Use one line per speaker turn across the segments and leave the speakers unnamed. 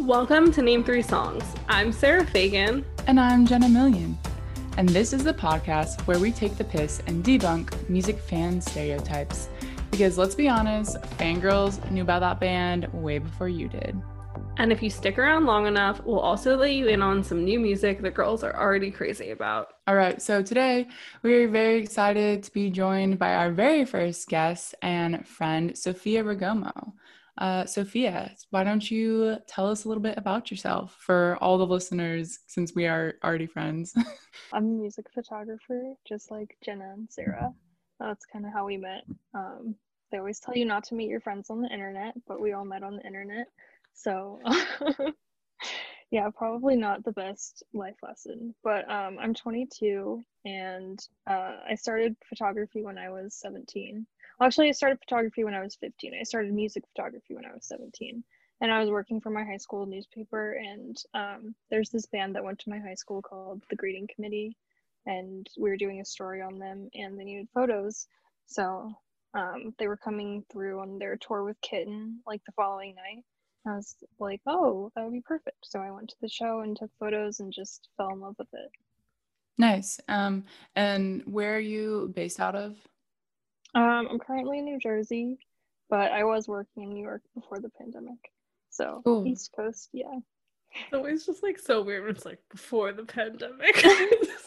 Welcome to Name Three Songs. I'm Sarah Fagan.
And I'm Jenna Million. And this is the podcast where we take the piss and debunk music fan stereotypes. Because let's be honest, fangirls knew about that band way before you did.
And if you stick around long enough, we'll also let you in on some new music that girls are already crazy about.
All right, so today we are very excited to be joined by our very first guest and friend, Sophia Ragomo. Uh, Sophia, why don't you tell us a little bit about yourself for all the listeners since we are already friends?
I'm a music photographer, just like Jenna and Sarah. That's kind of how we met. Um, they always tell you not to meet your friends on the internet, but we all met on the internet. So, yeah, probably not the best life lesson. But um, I'm 22 and uh, I started photography when I was 17 actually, I started photography when I was 15. I started music photography when I was 17. And I was working for my high school newspaper. And um, there's this band that went to my high school called the Greeting Committee. And we were doing a story on them, and they needed photos. So um, they were coming through on their tour with Kitten like the following night. I was like, oh, that would be perfect. So I went to the show and took photos and just fell in love with it.
Nice. Um, and where are you based out of?
Um, I'm currently in New Jersey, but I was working in New York before the pandemic. So Ooh. East Coast, yeah.
It's always just like so weird when it's like before the pandemic.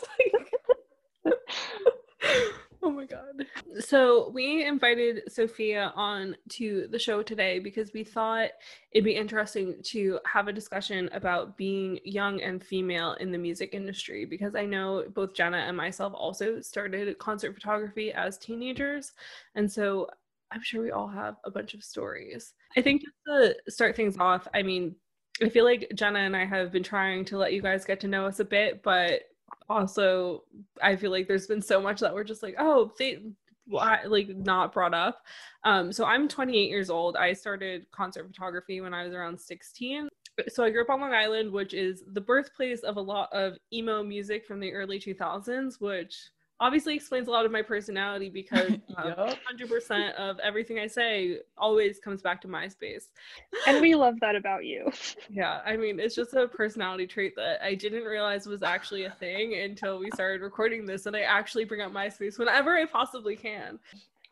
Oh my god. So we invited Sophia on to the show today because we thought it'd be interesting to have a discussion about being young and female in the music industry because I know both Jenna and myself also started concert photography as teenagers. And so I'm sure we all have a bunch of stories. I think to start things off, I mean, I feel like Jenna and I have been trying to let you guys get to know us a bit, but also I feel like there's been so much that we're just like, oh, they why like not brought up. Um, so I'm 28 years old. I started concert photography when I was around 16. So I grew up on Long Island, which is the birthplace of a lot of emo music from the early 2000s, which obviously explains a lot of my personality because um, yep. 100% of everything I say always comes back to MySpace.
And we love that about you.
Yeah, I mean, it's just a personality trait that I didn't realize was actually a thing until we started recording this and I actually bring up MySpace whenever I possibly can.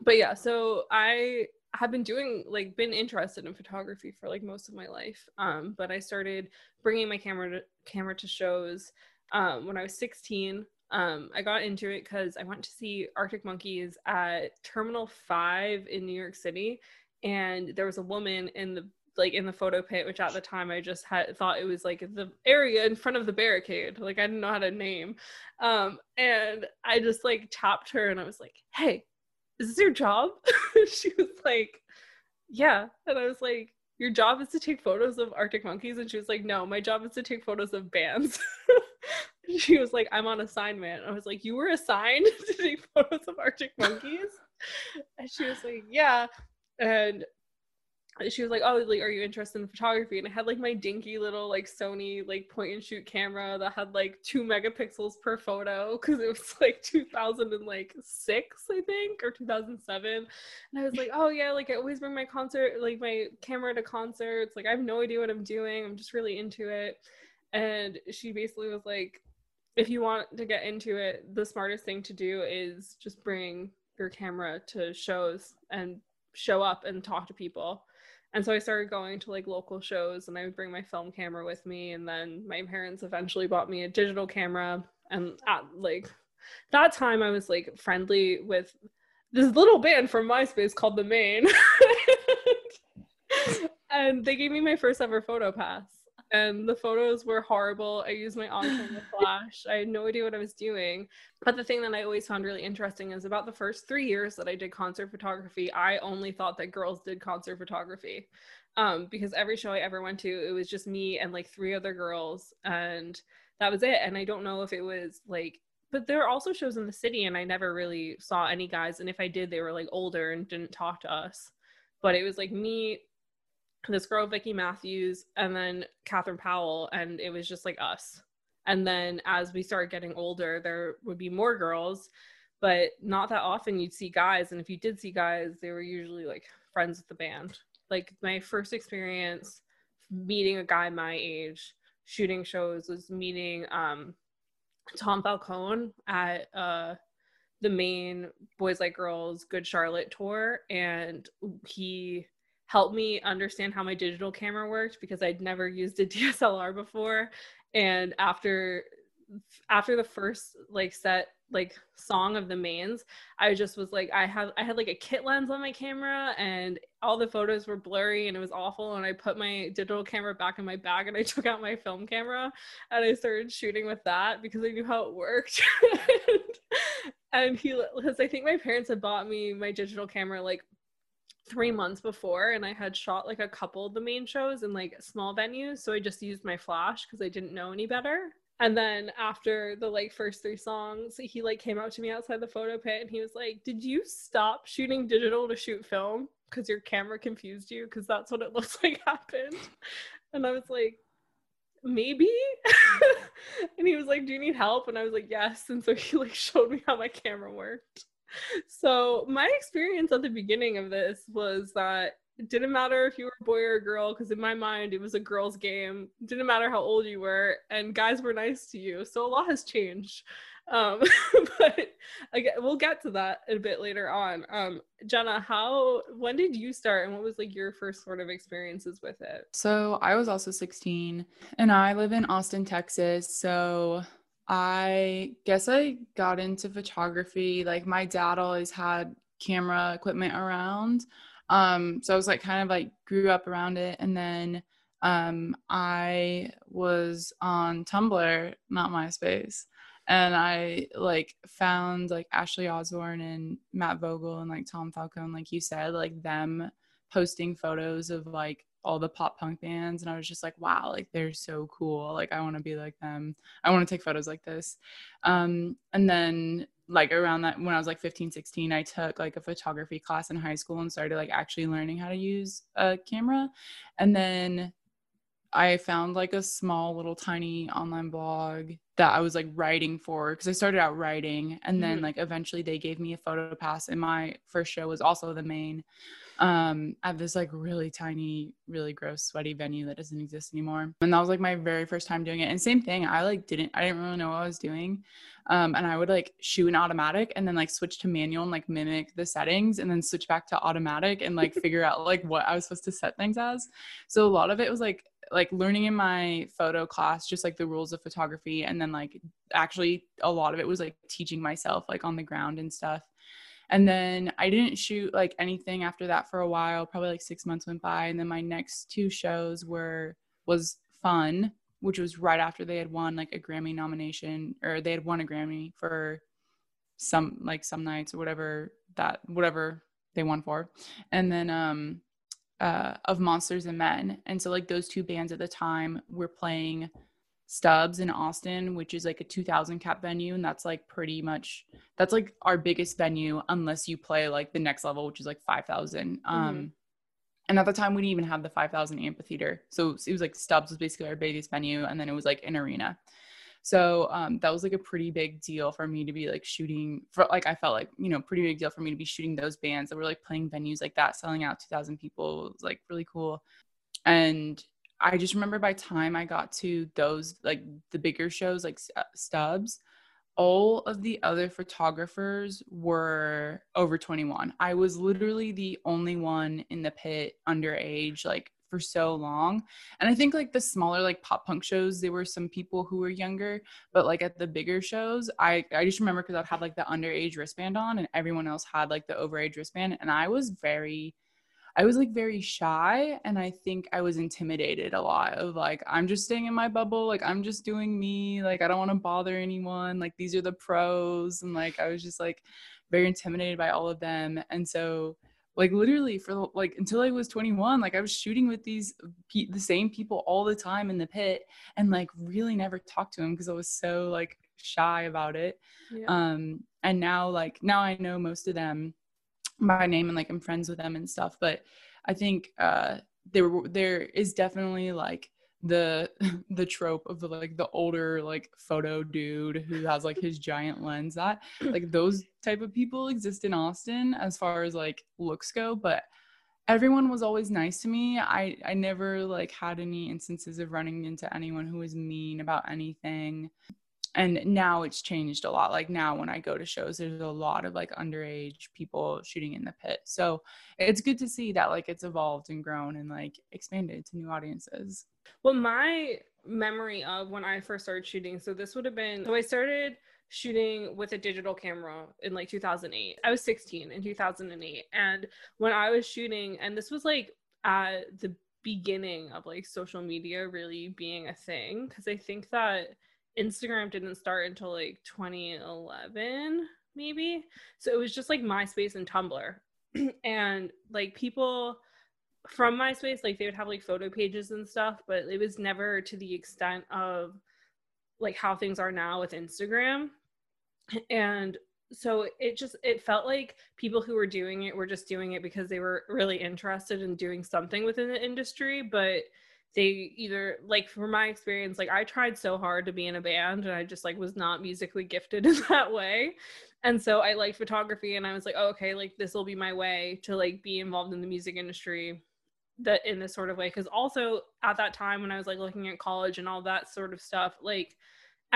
But yeah, so I have been doing like been interested in photography for like most of my life. Um, but I started bringing my camera to, camera to shows um, when I was 16 um, I got into it because I went to see Arctic Monkeys at Terminal Five in New York City, and there was a woman in the like in the photo pit, which at the time I just had thought it was like the area in front of the barricade. Like I didn't know how to name, um, and I just like tapped her and I was like, "Hey, is this your job?" she was like, "Yeah," and I was like, "Your job is to take photos of Arctic Monkeys," and she was like, "No, my job is to take photos of bands." she was like, I'm on assignment. I was like, You were assigned to take photos of Arctic monkeys? and she was like, Yeah. And she was like, "Oh, like, are you interested in photography?" And I had like my dinky little like Sony like point and shoot camera that had like two megapixels per photo because it was like 2006, I think, or 2007. And I was like, "Oh yeah, like I always bring my concert like my camera to concerts. Like I have no idea what I'm doing. I'm just really into it." And she basically was like, if you want to get into it, the smartest thing to do is just bring your camera to shows and show up and talk to people. And so I started going to like local shows and I would bring my film camera with me. And then my parents eventually bought me a digital camera. And at like that time, I was like friendly with this little band from MySpace called The Maine. and they gave me my first ever photo pass and the photos were horrible. I used my on-camera flash. I had no idea what I was doing. But the thing that I always found really interesting is about the first three years that I did concert photography, I only thought that girls did concert photography. Um, because every show I ever went to, it was just me and like three other girls, and that was it. And I don't know if it was like but there were also shows in the city and I never really saw any guys and if I did they were like older and didn't talk to us. But it was like me, this girl Vicky Matthews and then Catherine Powell and it was just like us. And then as we started getting older, there would be more girls, but not that often you'd see guys. And if you did see guys, they were usually like friends with the band. Like my first experience meeting a guy my age shooting shows was meeting um Tom Falcone at uh the Maine Boys Like Girls Good Charlotte tour and he helped me understand how my digital camera worked because I'd never used a DSLR before. And after after the first like set like song of the Maine's i just was like i have i had like a kit lens on my camera and all the photos were blurry and it was awful. And i put my digital camera back in my bag and i took out my film camera and i started shooting with that because i knew how it worked. And, and he because i think my parents had bought me my digital camera like three months before and i had shot like a couple of the Maine shows in like small venues so i just used my flash because i didn't know any better. And then after the like first three songs he like came out to me outside the photo pit and he was like did you stop shooting digital to shoot film? Because your camera confused you because that's what it looks like happened. And i was like maybe? And he was like do you need help? And i was like yes. And so he like showed me how my camera worked so my experience at the beginning of this was that it didn't matter if you were a boy or a girl because in my mind it was a girls game. It didn't matter how old you were and guys were nice to you. So a lot has changed. Um but again we'll get to that a bit later on. Um jenna how when did you start and what was like your first sort of experiences with it?
So i was also 16 and i live in austin texas. So i guess i got into photography like my dad always had camera equipment around um, so I was like kind of like grew up around it. And then um, I was on Tumblr, not MySpace. And I like found like Ashley Osborne and Matt Vogel and like Tom Falcone, like you said, like them posting photos of like all the pop punk bands and I was just like wow like they're so cool like I want to be like them I want to take photos like this um and then like around that when I was like 15, 16, I took like a photography class in high school and started like actually learning how to use a camera. And then I found like a small little tiny online blog that I was like writing for because I started out writing and then mm-hmm. like eventually they gave me a photo pass and my first show was also the Maine um at this like really tiny really gross sweaty venue that doesn't exist anymore. And that was like my very first time doing it. And same thing I like didn't I didn't really know what I was doing. Um and I would like shoot in automatic and then like switch to manual and like mimic the settings and then switch back to automatic and like figure out like what I was supposed to set things as. So a lot of it was like like learning in my photo class just like the rules of photography and then like actually a lot of it was like teaching myself like on the ground and stuff and then i didn't shoot like anything after that for a while probably like six months went by and then my next two shows were was fun which was right after they had won like a grammy nomination or they had won a grammy for some like some nights or whatever that whatever they won for and then um uh, of Monsters and Men. And so like those two bands at the time were playing Stubbs in Austin, which is like a 2000 cap venue and that's like pretty much that's like our biggest venue unless you play like the next level which is like 5000. Mm-hmm. Um and at the time we didn't even have the 5000 amphitheater. So it was like Stubbs was basically our biggest venue and then it was like an arena. So um, that was like a pretty big deal for me to be like shooting for like I felt like you know pretty big deal for me to be shooting those bands that were like playing venues like that, selling out 2,000 people. It was like really cool. And I just remember by time I got to those like the bigger shows like uh, Stubbs, all of the other photographers were over 21. I was literally the only one in the pit underage, like for so long. And I think like the smaller like pop punk shows, there were some people who were younger, but like at the bigger shows, I I just remember because I'd have like the underage wristband on and everyone else had like the overage wristband and I was very I was like very shy and I think I was intimidated a lot of like I'm just staying in my bubble, like I'm just doing me, like I don't want to bother anyone, like these are the pros and like I was just like very intimidated by all of them. And so like literally for like until I was 21 like I was shooting with these pe- the same people all the time in the pit and like really never talked to them because I was so like shy about it yeah. um and now like now I know most of them by name and like I'm friends with them and stuff but I think uh there there is definitely like the the trope of the like the older like photo dude who has like his giant lens that like those type of people exist in Austin as far as like looks go but everyone was always nice to me. I I never like had any instances of running into anyone who was mean about anything. And now it's changed a lot. Like now when I go to shows there's a lot of like underage people shooting in the pit. So it's good to see that like it's evolved and grown and like expanded to new audiences.
Well, my memory of when I first started shooting, so this would have been so I started shooting with a digital camera in like 2008. I was 16 in 2008. And when I was shooting, and this was like at the beginning of like social media really being a thing, because I think that Instagram didn't start until like 2011, maybe. So it was just like MySpace and Tumblr. and like people from MySpace, like they would have like photo pages and stuff, but it was never to the extent of like how things are now with Instagram. And so it just it felt like people who were doing it were just doing it because they were really interested in doing something within the industry, but they either like from my experience like i tried so hard to be in a band and i just like was not musically gifted in that way. And so i liked photography and i was like oh, okay like this will be my way to like be involved in the music industry that in this sort of way. Because also at that time when i was like looking at college and all that sort of stuff like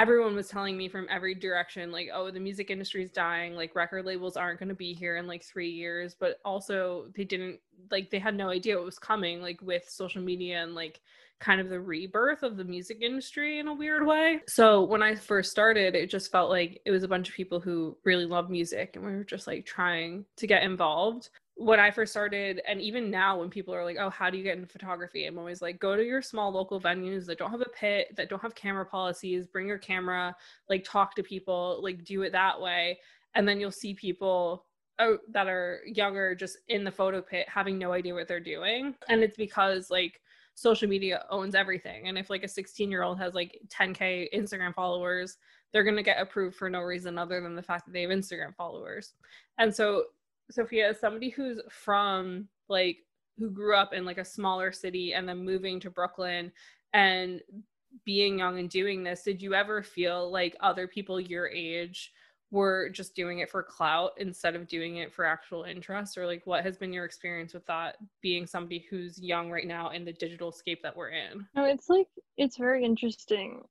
everyone was telling me from every direction like oh the music industry is dying like record labels aren't going to be here in like 3 years but also they didn't like they had no idea what was coming like with social media and like kind of the rebirth of the music industry in a weird way. So when I first started, it just felt like it was a bunch of people who really love music and we were just like trying to get involved when I first started, and even now, when people are like, "Oh, how do you get into photography?" I'm always like, "Go to your small local venues that don't have a pit, that don't have camera policies. Bring your camera, like talk to people, like do it that way, and then you'll see people that are younger just in the photo pit having no idea what they're doing, and it's because like social media owns everything, and if like a 16 year old has like 10k Instagram followers, they're gonna get approved for no reason other than the fact that they have Instagram followers, and so Sophia, as somebody who's from like who grew up in like a smaller city and then moving to Brooklyn and being young and doing this, did you ever feel like other people your age were just doing it for clout instead of doing it for actual interest? Or like what has been your experience with that being somebody who's young right now in the digital scape that we're in?
No it's like it's very interesting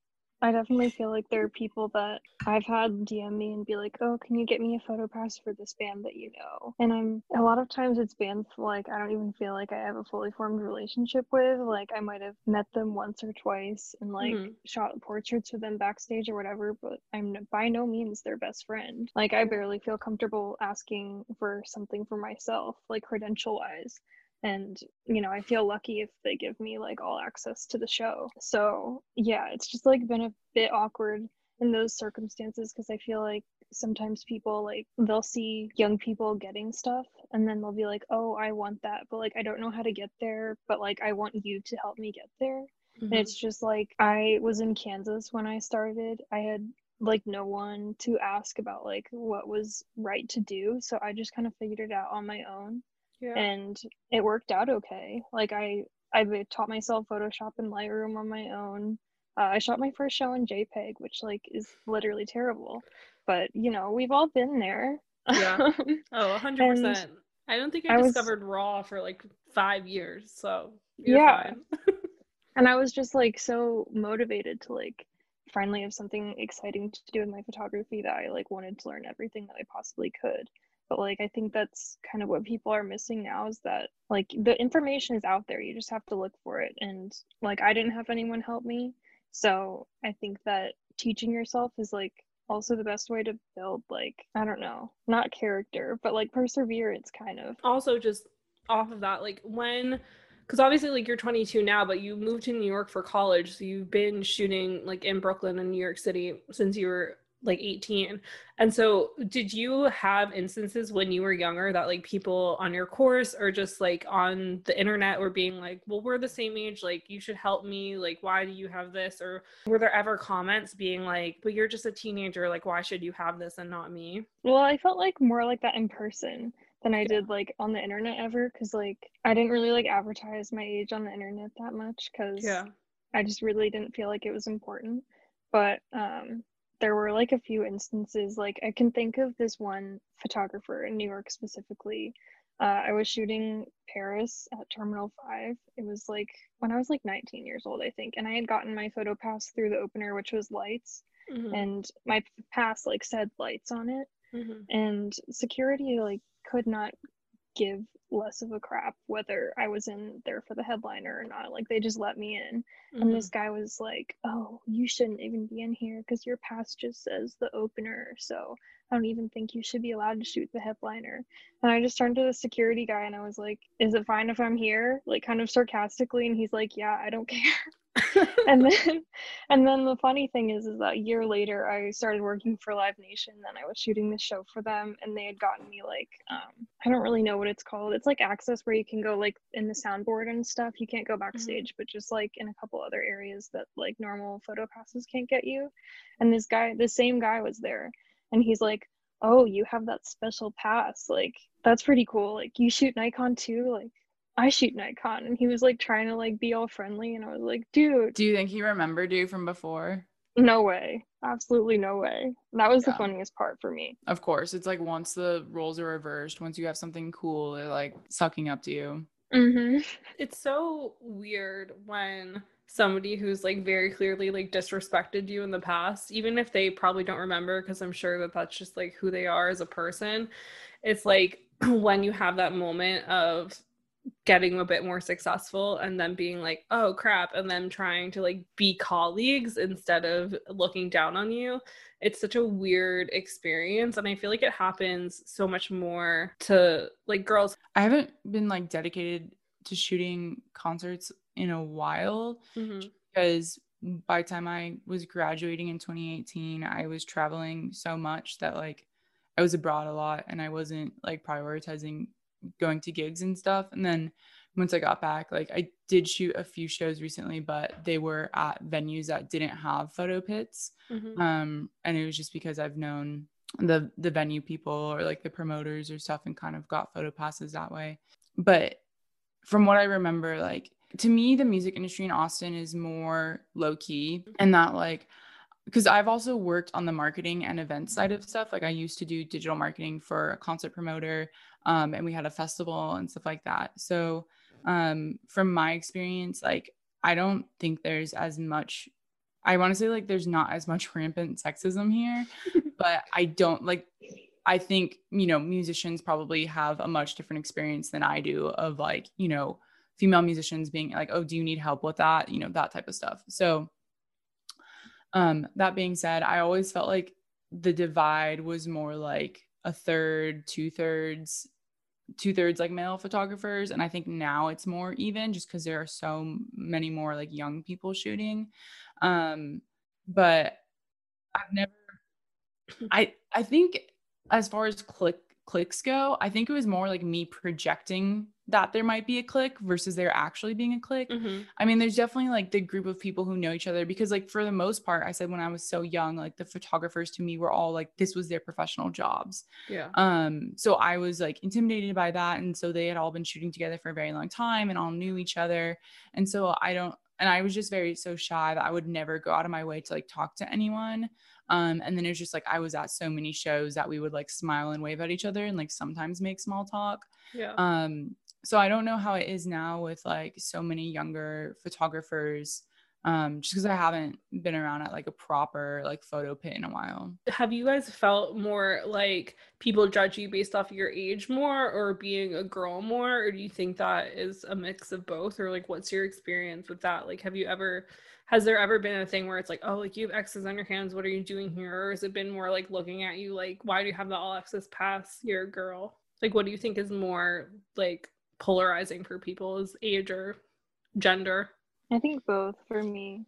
I definitely feel like there are people that I've had DM me and be like, "Oh, can you get me a photo pass for this band that you know?" And I'm a lot of times it's bands like I don't even feel like I have a fully formed relationship with. Like I might have met them once or twice and like mm-hmm. shot portraits with them backstage or whatever, but I'm by no means their best friend. Like I barely feel comfortable asking for something for myself, like credential wise and you know i feel lucky if they give me like all access to the show. So yeah it's just like been a bit awkward in those circumstances because i feel like sometimes people like they'll see young people getting stuff and then they'll be like oh i want that but like i don't know how to get there but like i want you to help me get there. Mm-hmm. and it's just like i was in kansas when i started. I had like no one to ask about like what was right to do. So i just kind of figured it out on my own yeah. and it worked out okay. Like I I taught myself Photoshop and Lightroom on my own. Uh, I shot my first show in JPEG, which like is literally terrible, but you know we've all been there.
Yeah. oh 100% I don't think I, I discovered was, RAW for like five years, so yeah.
and I was just like so motivated to like finally have something exciting to do with my photography that I like wanted to learn everything that I possibly could but like i think that's kind of what people are missing now is that like the information is out there you just have to look for it and like i didn't have anyone help me so i think that teaching yourself is like also the best way to build like i don't know not character but like perseverance kind of.
Also just off of that like when because obviously like you're 22 now but you moved to new york for college so you've been shooting like in brooklyn and new york city since you were like 18 and so did you have instances when you were younger that like people on your course or just like on the internet were being like well we're the same age like you should help me like why do you have this? Or were there ever comments being like but you're just a teenager like why should you have this and not me?
Well i felt like more like that in person than I did like on the internet ever because like I didn't really like advertise my age on the internet that much because yeah. I just really didn't feel like it was important. But um there were like a few instances like i can think of this one photographer in new york specifically Uh, I was shooting Paris at Terminal 5. It was like when I was like 19 years old, I think. And I had gotten my photo pass through the opener, which was lights.
Mhm.
And my pass like said lights on it.
Mhm.
And security like could not give less of a crap whether I was in there for the headliner or not. Like they just let me in. And
Mhm.
this guy was like, "Oh, you shouldn't even be in here because your pass just says the opener. So I don't even think you should be allowed to shoot the headliner." And I just turned to the security guy and I was like, "Is it fine if I'm here?" Like kind of sarcastically, and he's like, "Yeah, I don't care." and then, and then the funny thing is, is that a year later, I started working for Live Nation. And I was shooting this show for them, and they had gotten me like, um, I don't really know what it's called. It's like access where you can go like in the soundboard and stuff. You can't go backstage, but just like in a couple other areas that like normal photo passes can't get you. And this guy, the same guy, was there, and he's like, "Oh, you have that special pass. Like that's pretty cool. Like you shoot Nikon too. Like." I shoot Nikon, and he was like trying to like be all friendly, and I was like, dude,
Do you think he remembered you from before?
no way. Absolutely no way. That was the funniest part for me.
Of course. It's like once the roles are reversed, once you have something cool, they're like sucking up to you.
Mm-hmm.
it's so weird when somebody who's like very clearly like disrespected you in the past even if they probably don't remember because i'm sure that that's just like who they are as a person it's like when you have that moment of getting a bit more successful and then being like oh crap and then trying to like be colleagues instead of looking down on you it's such a weird experience and i feel like it happens so much more to like girls
I haven't been like dedicated to shooting concerts in a while
Mhm.
because by the time I was graduating in 2018, I was traveling so much that like I was abroad a lot and I wasn't like prioritizing going to gigs and stuff. And then once I got back, like I did shoot a few shows recently, but they were at venues that didn't have photo pits.
Mhm.
Um, and it was just because I've known the the venue people or like the promoters or stuff and kind of got photo passes that way. But from what I remember, like to me, the music industry in Austin is more low key and that like because I've also worked on the marketing and event side of stuff. Like I used to do digital marketing for a concert promoter, um, and we had a festival and stuff like that. So um, from my experience, like I don't think there's as much. I want to say like there's not as much rampant sexism here, but I don't like. I think you know musicians probably have a much different experience than I do of like you know female musicians being like, oh, do you need help with that? You know that type of stuff. So um, that being said, I always felt like the divide was more like a third, two thirds, two thirds like male photographers. And I think now it's more even just because there are so many more like young people shooting. Um, but I've never, I, I think as far as click clicks go, I think it was more like me projecting that there might be a click versus there actually being a click.
Mhm.
I mean, there's definitely like the group of people who know each other because, like, for the most part, I said when I was so young, like the photographers to me were all like this was their professional jobs.
Yeah.
Um, so I was like intimidated by that, and so they had all been shooting together for a very long time and all knew each other, and so I don't, and I was just very so shy that I would never go out of my way to like talk to anyone. Um, and then it was just like I was at so many shows that we would like smile and wave at each other and like sometimes make small talk.
Yeah.
Um, so I don't know how it is now with like so many younger photographers. Um, just because I haven't been around at like a proper like photo pit in a while.
have you guys felt more like people judge you based off your age more or being a girl more or do you think that is a mix of both or like what's your experience with that like have you ever has there ever been a thing where it's like oh like you have x's on your hands what are you doing here or has it been more like looking at you like why do you have the all access pass you're a girl like what do you think is more like polarizing for people is age or gender
I think both for me.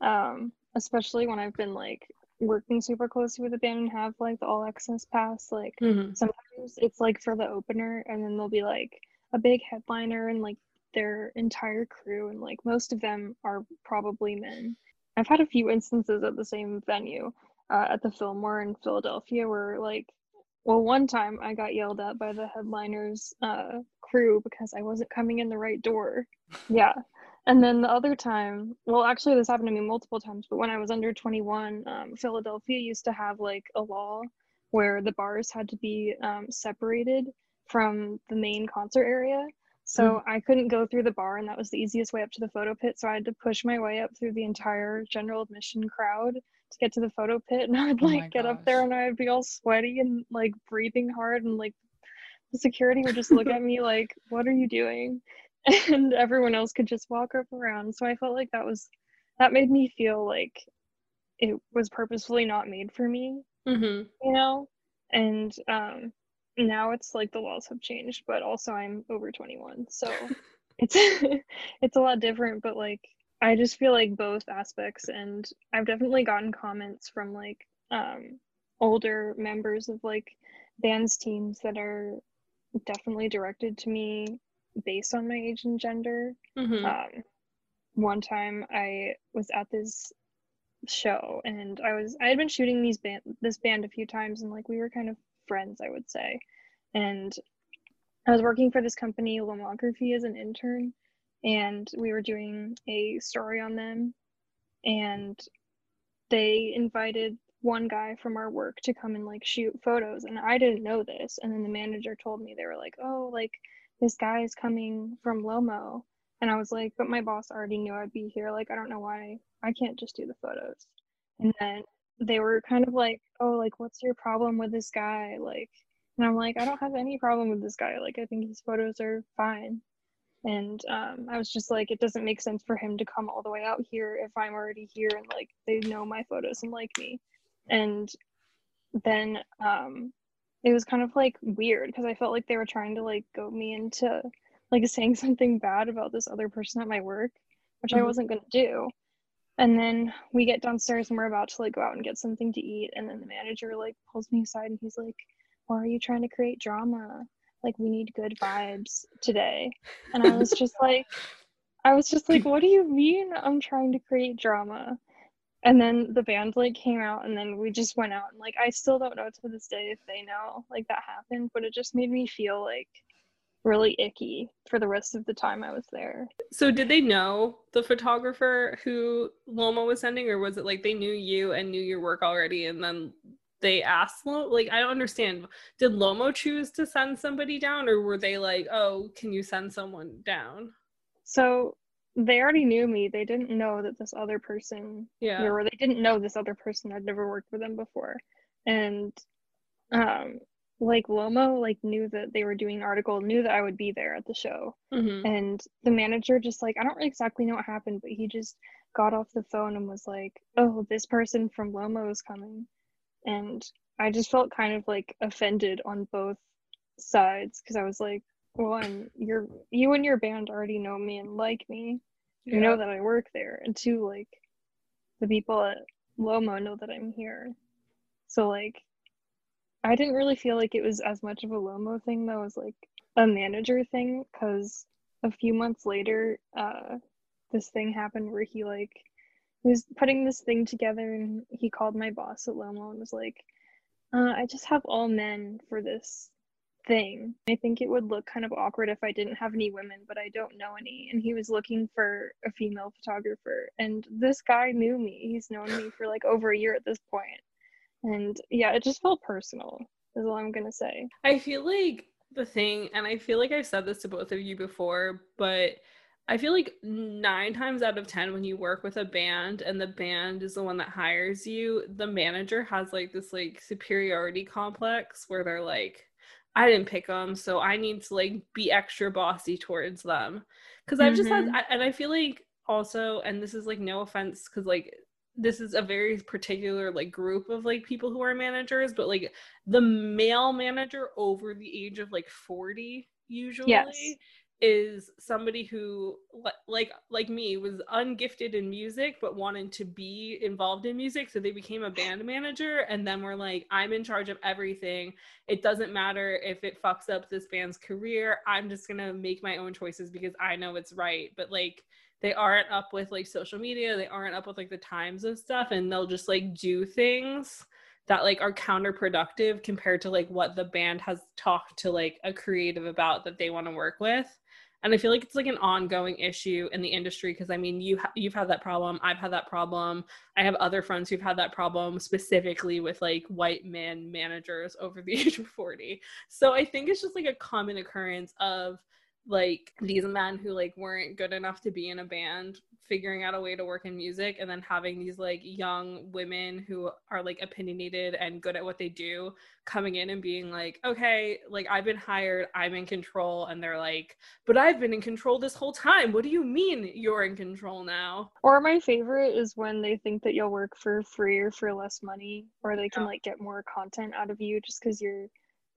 Um, especially when I've been like working super closely with the band and have like the all access pass. Like sometimes it's like for the opener and then there'll be like a big headliner and like their entire crew and like most of them are probably men. I've had a few instances at the same venue, uh, at the Fillmore in Philadelphia where like well one time I got yelled at by the headliner's uh, crew because I wasn't coming in the right door. Yeah. And then the other time, well, actually, this happened to me multiple times, but when I was under 21, um, Philadelphia used to have like a law where the bars had to be um, separated from the main concert area. So I couldn't go through the bar, and that was the easiest way up to the photo pit. So I had to push my way up through the entire general admission crowd to get to the photo pit. And I would
Oh
like get up there, and I would be all sweaty and like breathing hard, and like security would just look at me like, "What are you doing?" And everyone else could just walk up around. So I felt like that was that made me feel like it was purposefully not made for me
Mm-hmm.
you know and um now it's like the laws have changed but also i'm over 21 so it's it's a lot different but like i just feel like both aspects and i've definitely gotten comments from like um older members of like bands teams that are definitely directed to me based on my age and gender.
Mm-hmm.
um, one time I was at this show and I was I had been shooting these band this band a few times and like we were kind of friends I would say. And I was working for this company Lomography as an intern and we were doing a story on them. And they invited one guy from our work to come and like shoot photos and I didn't know this and then the manager told me they were like oh like this guy is coming from Lomo and I was like, but my boss already knew I'd be here. Like, I don't know why I can't just do the photos. And then they were kind of like, oh, like, what's your problem with this guy? Like, and I'm like, I don't have any problem with this guy. Like, I think his photos are fine. And um, I was just like, it doesn't make sense for him to come all the way out here if I'm already here and like they know my photos and like me. And then um, it was kind of like weird because I felt like they were trying to like goad me into like saying something bad about this other person at my work, which I
Mhm.
wasn't gonna do. And then we get downstairs and we're about to like go out and get something to eat, and then the manager like pulls me aside and he's like, "Why are you trying to create drama? Like we need good vibes today." And I was just like, I was just like, "What do you mean I'm trying to create drama?" And then the band like came out and then we just went out and like I still don't know to this day if they know like that happened, but it just made me feel like really icky for the rest of the time I was there.
So did they know the photographer who Lomo was sending, or was it like they knew you and knew your work already, and then they asked Lo- like I don't understand. Did Lomo choose to send somebody down, or were they like, oh, can you send someone down?
So they already knew me. They didn't know that this other person
Yeah.
or they didn't know this other person. I'd never worked with them before. And um like Lomo like knew that they were doing an article, knew that I would be there at the show.
hmm
And the manager just like I don't really exactly know what happened, but he just got off the phone and was like, "Oh, this person from Lomo is coming." And I just felt kind of like offended on both sides because I was like, one, you're you and your band already know me and like me. You know that I work there. And two, like the people at Lomo know that I'm here. So like I didn't really feel like it was as much of a Lomo thing though as like a manager thing because a few months later, uh this thing happened where he like was putting this thing together and he called my boss at Lomo and was like, uh, I just have all men for this thing. I think it would look kind of awkward if I didn't have any women, but I don't know any. And he was looking for a female photographer. And this guy knew me. He's known me for like over a year at this point. And yeah, it just felt personal, is all I'm going to say.
I feel like the thing, and I feel like I've said this to both of you before, but I feel like nine times out of 10, when you work with a band and the band is the one that hires you, the manager has like this like superiority complex where they're like, I didn't pick them, so I need to like be extra bossy towards them. Cause I've just had,
Mhm.
And I feel like also, and this is like no offense, cause like this is a very particular like group of like people who are managers, but like the male manager over the age of like 40 usually
Yes.
Is somebody who like like me was ungifted in music but wanted to be involved in music so they became a band manager and then we're like I'm in charge of everything. It doesn't matter if it fucks up this band's career. I'm just going to make my own choices because I know it's right. But like they aren't up with like social media. They aren't up with like the times of stuff and they'll just like do things that like are counterproductive compared to like what the band has talked to like a creative about that they want to work with. And i feel like it's like an ongoing issue in the industry because i mean you ha- you've had that problem i've had that problem i have other friends who've had that problem specifically with like white men managers over the age of 40 so i think it's just like a common occurrence of like these men who like weren't good enough to be in a band figuring out a way to work in music and then having these like young women who are like opinionated and good at what they do coming in and being like okay like i've been hired i'm in control and they're like but i've been in control this whole time what do you mean you're in control now
or my favorite is when they think that you'll work for free or for less money or they can yeah. like get more content out of you just because you're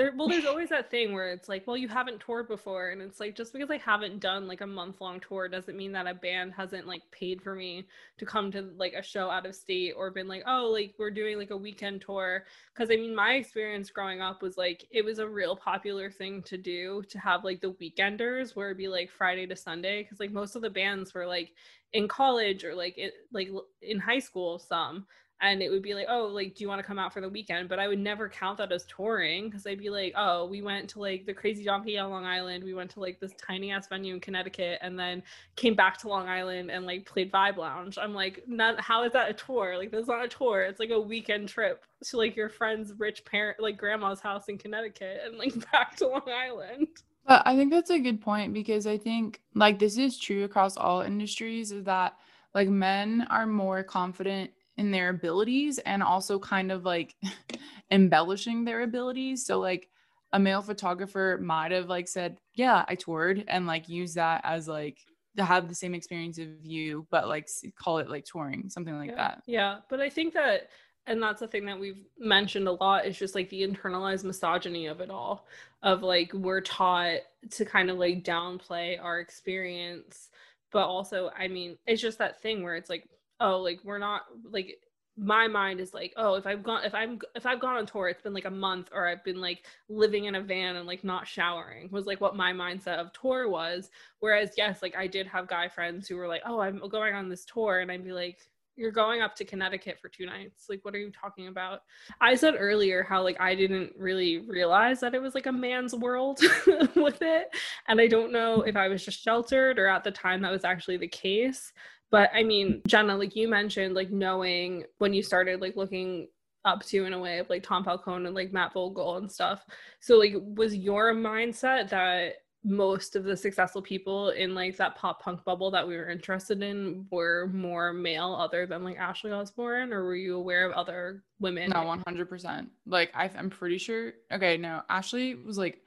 There, well, there's always that thing where it's like, well, you haven't toured before, and it's like just because I haven't done like a month long tour doesn't mean that a band hasn't like paid for me to come to like a show out of state or been like, oh, like we're doing like a weekend tour. Because I mean, my experience growing up was like it was a real popular thing to do to have like the weekenders where it'd be like Friday to Sunday because like most of the bands were like in college or like it like in high school some and it would be like oh like do you want to come out for the weekend? But i would never count that as touring because i'd be like oh we went to like the crazy donkey on long island we went to like this tiny ass venue in connecticut and then came back to long island and like played vibe lounge. I'm like not how is that a tour? Like that's not a tour it's like a weekend trip to like your friend's rich parent like grandma's house in connecticut and like back to long island.
But i think that's a good point because i think like this is true across all industries is that like men are more confident in their abilities and also kind of like embellishing their abilities. So like a male photographer might have like said, "Yeah, I toured," and like use that as like to have the same experience of you, but like call it like touring, something like
yeah.
that.
Yeah, but I think that and that's the thing that we've mentioned a lot is just like the internalized misogyny of it all of like we're taught to kind of like downplay our experience but also i mean it's just that thing where it's like oh like we're not like my mind is like oh if i've gone if i'm if i've gone on tour it's been like a month or i've been like living in a van and like not showering was like what my mindset of tour was whereas yes like i did have guy friends who were like oh i'm going on this tour and i'd be like you're going up to Connecticut for two nights. Like, what are you talking about? I said earlier how, like, I didn't really realize that it was like a man's world with it. And I don't know if I was just sheltered or at the time that was actually the case. But I mean, Jenna, like you mentioned, like knowing when you started like looking up to in a way of like Tom Falcone and like Matt Vogel and stuff. So like was your mindset that most of the successful people in like that pop punk bubble that we were interested in were more male other than like Ashley Osbourne or were you aware of other women?
No, 100%. Like I, I'm pretty sure. Okay, no, Ashley was like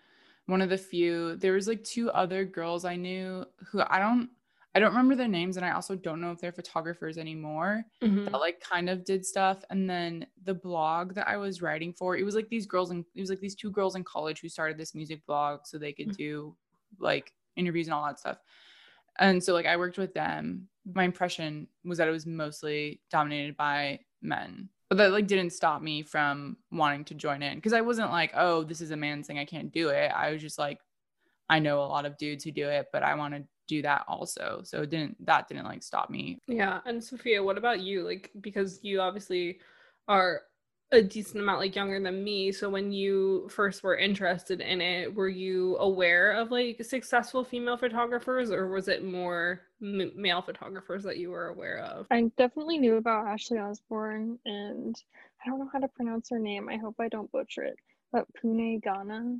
one of the few. There was like two other girls I knew who I don't I don't remember their names and I also don't know if they're photographers anymore mm-hmm. that like kind of did stuff. And then the blog that I was writing for, it was like these girls and it was like these two girls in college who started this music blog so they could mm-hmm. do like interviews and all that stuff. And so like I worked with them. My impression was that it was mostly dominated by men. but that like didn't stop me from wanting to join in because I wasn't like, oh, this is a man's thing, I can't do it. I was just like, I know a lot of dudes who do it, but I want to do that also. So it didn't that didn't like stop me.
Yeah. And Sophia, what about you? Like, because you obviously are a decent amount like younger than me. So when you first were interested in it, were you aware of like successful female photographers or was it more m- male photographers that you were aware of?
I definitely knew about Ashley Osborne and I don't know how to pronounce her name. I hope I don't butcher it. But Pooneh Ghana.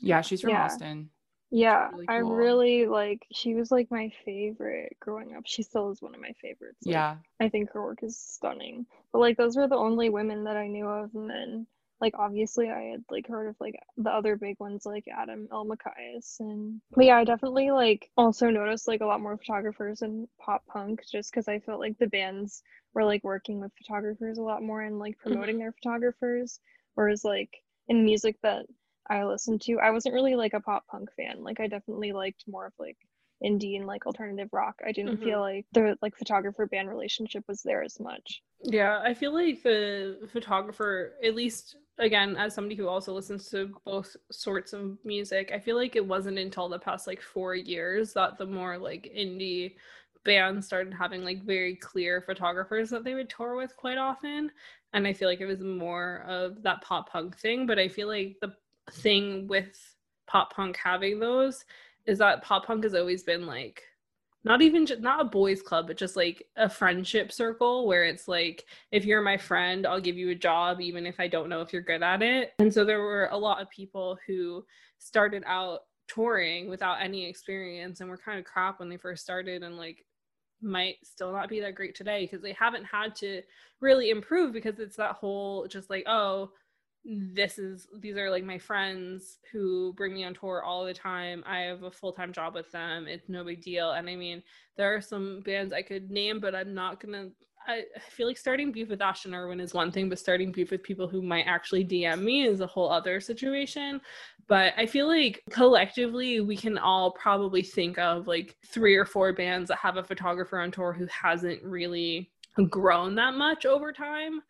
Yeah, she's from
Yeah.
Austin.
Yeah,
really
I really like she was like my favorite growing up. She still is one of my favorites. Like,
Yeah.
I think her work is stunning. But like those were the only women that I knew of and then like obviously I had like heard of like the other big ones like Adam Elmakias and but yeah, I definitely like also noticed like a lot more photographers in pop punk just because I felt like the bands were like working with photographers a lot more and like mm-hmm. promoting their photographers. Whereas like in music that I listened to, I wasn't really like a pop punk fan. Like I definitely liked more of like indie and like alternative rock. I didn't
Mhm.
feel like the like photographer band relationship was there as much.
Yeah, I feel like the photographer, at least again, as somebody who also listens to both sorts of music, I feel like it wasn't until the past like four years that the more like indie bands started having like very clear photographers that they would tour with quite often. And I feel like it was more of that pop punk thing. But I feel like the thing with pop punk having those is that pop punk has always been like not even just not a boys club but just like a friendship circle where it's like if you're my friend i'll give you a job even if i don't know if you're good at it. And so there were a lot of people who started out touring without any experience and were kind of crap when they first started and like might still not be that great today because they haven't had to really improve because it's that whole just like oh this is these are like my friends who bring me on tour all the time. I have a full-time job with them. It's no big deal. And I mean, there are some bands I could name, but I'm not gonna I I feel like starting beef with Ashton Irwin is one thing, but starting beef with people who might actually DM me is a whole other situation. But I feel like collectively we can all probably think of like three or four bands that have a photographer on tour who hasn't really grown that much over time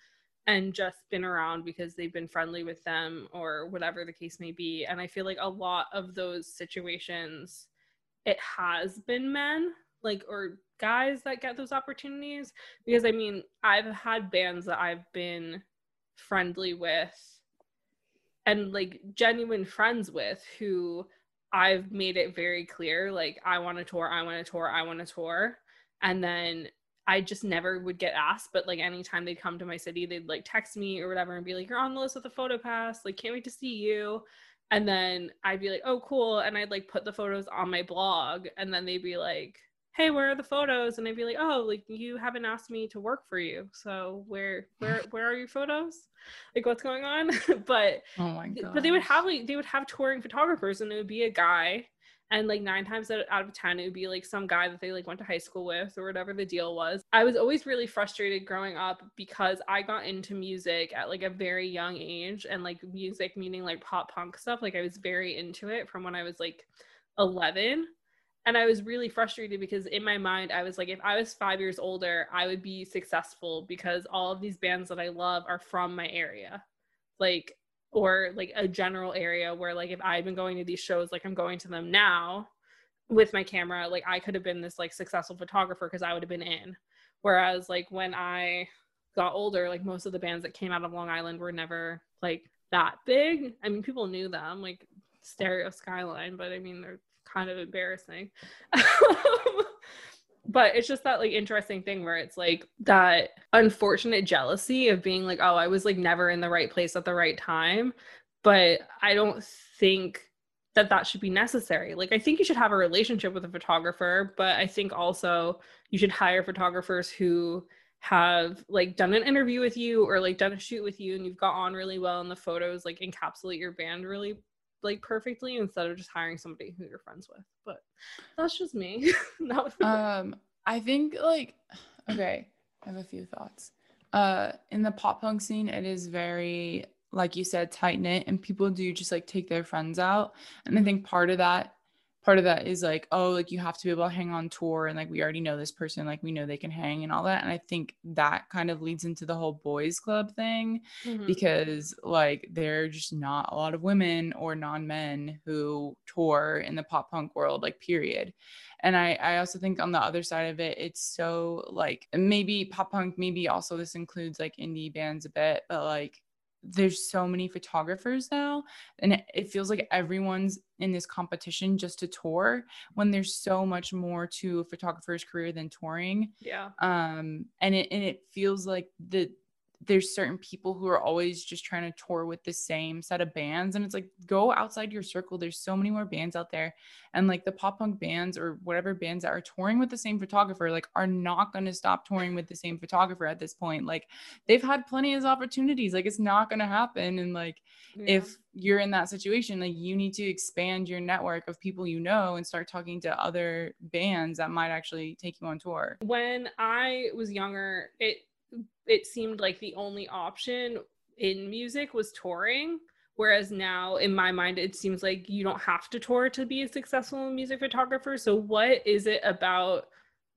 and just been around because they've been friendly with them or whatever the case may be. And I feel like a lot of those situations, it has been men, like, or guys that get those opportunities. Because I mean, I've had bands that I've been friendly with and like genuine friends with who I've made it very clear, like, I want a tour, I want a tour, I want a tour. And then I just never would get asked, but like anytime they'd come to my city, they'd like text me or whatever and be like, You're on the list with the photo pass, like can't wait to see you. And then I'd be like, Oh, cool. And I'd like put the photos on my blog and then they'd be like, Hey, where are the photos? And I'd be like, Oh, like you haven't asked me to work for you. So where where where are your photos? Like what's going on? but
Oh my god.
but they would have like they would have touring photographers and it would be a guy and like nine times out of ten it would be like some guy that they like went to high school with or whatever the deal was. I was always really frustrated growing up because i got into music at like a very young age and like music meaning like pop punk stuff like i was very into it from when i was like 11 and i was really frustrated because in my mind i was like if i was five years older i would be successful because all of these bands that i love are from my area. Like or like a general area where like if I'd been going to these shows like I'm going to them now with my camera, like I could have been this like successful photographer because I would have been in. Whereas like when I got older, like most of the bands that came out of Long Island were never like that big. I mean, people knew them, like Stereo Skyline, but I mean they're kind of embarrassing. but it's just that like interesting thing where it's like that unfortunate jealousy of being like oh i was like never in the right place at the right time but i don't think that that should be necessary. Like i think you should have a relationship with a photographer but i think also you should hire photographers who have like done an interview with you or like done a shoot with you and you've got on really well and the photos like encapsulate your band really like perfectly instead of just hiring somebody who you're friends with but that's just me. That
um i think like okay i have a few thoughts. Uh in the pop punk scene it is very like you said tight knit and people do just like take their friends out and i think part of that part of that is like oh like you have to be able to hang on tour and like we already know this person like we know they can hang and all that and i think that kind of leads into the whole boys club thing
Mhm.
because like there are just not a lot of women or non-men who tour in the pop punk world like period and i i also think on the other side of it it's so like maybe pop punk maybe also this includes like indie bands a bit but like there's so many photographers now and it, feels like everyone's in this competition just to tour when there's so much more to a photographer's career than touring
yeah.
um and it and it feels like the there's certain people who are always just trying to tour with the same set of bands and it's like go outside your circle there's so many more bands out there and like the pop punk bands or whatever bands that are touring with the same photographer like are not going to stop touring with the same photographer at this point like they've had plenty of opportunities like it's not going to happen and like
yeah.
if you're in that situation like you need to expand your network of people you know and start talking to other bands that might actually take you on tour
when I was younger, it it seemed like the only option in music was touring. Whereas now, in my mind, it seems like you don't have to tour to be a successful music photographer. So, what is it about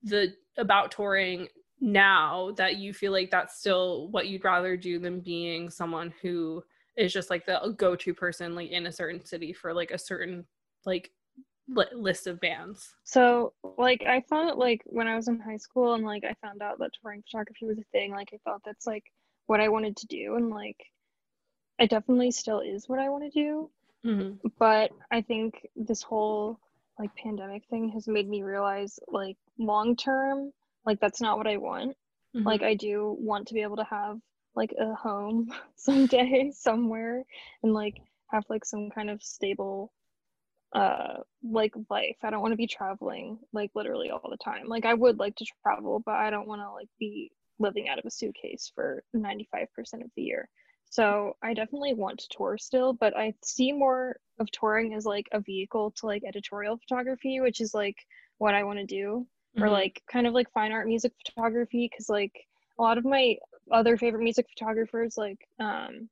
the about touring now that you feel like that's still what you'd rather do than being someone who is just like the go-to person, like in a certain city for like a certain like li- list of bands?
So, like, I thought, like when I was in high school and like I found out that touring photography was a thing, like, I thought that's like what I wanted to do. And like, it definitely still is what I want to do.
Mm-hmm.
But I think this whole like pandemic thing has made me realize like long term, like, that's not what I want.
Mm-hmm.
Like, I do want to be able to have like a home someday somewhere and like have like some kind of stable uh like life. I don't want to be traveling like literally all the time. Like i would like to travel but i don't want to like be living out of a suitcase for 95% of the year. So i definitely want to tour still but i see more of touring as like a vehicle to like editorial photography which is like what i want to do. Or
Mhm.
like kind of like fine art music photography because like a lot of my other favorite music photographers like um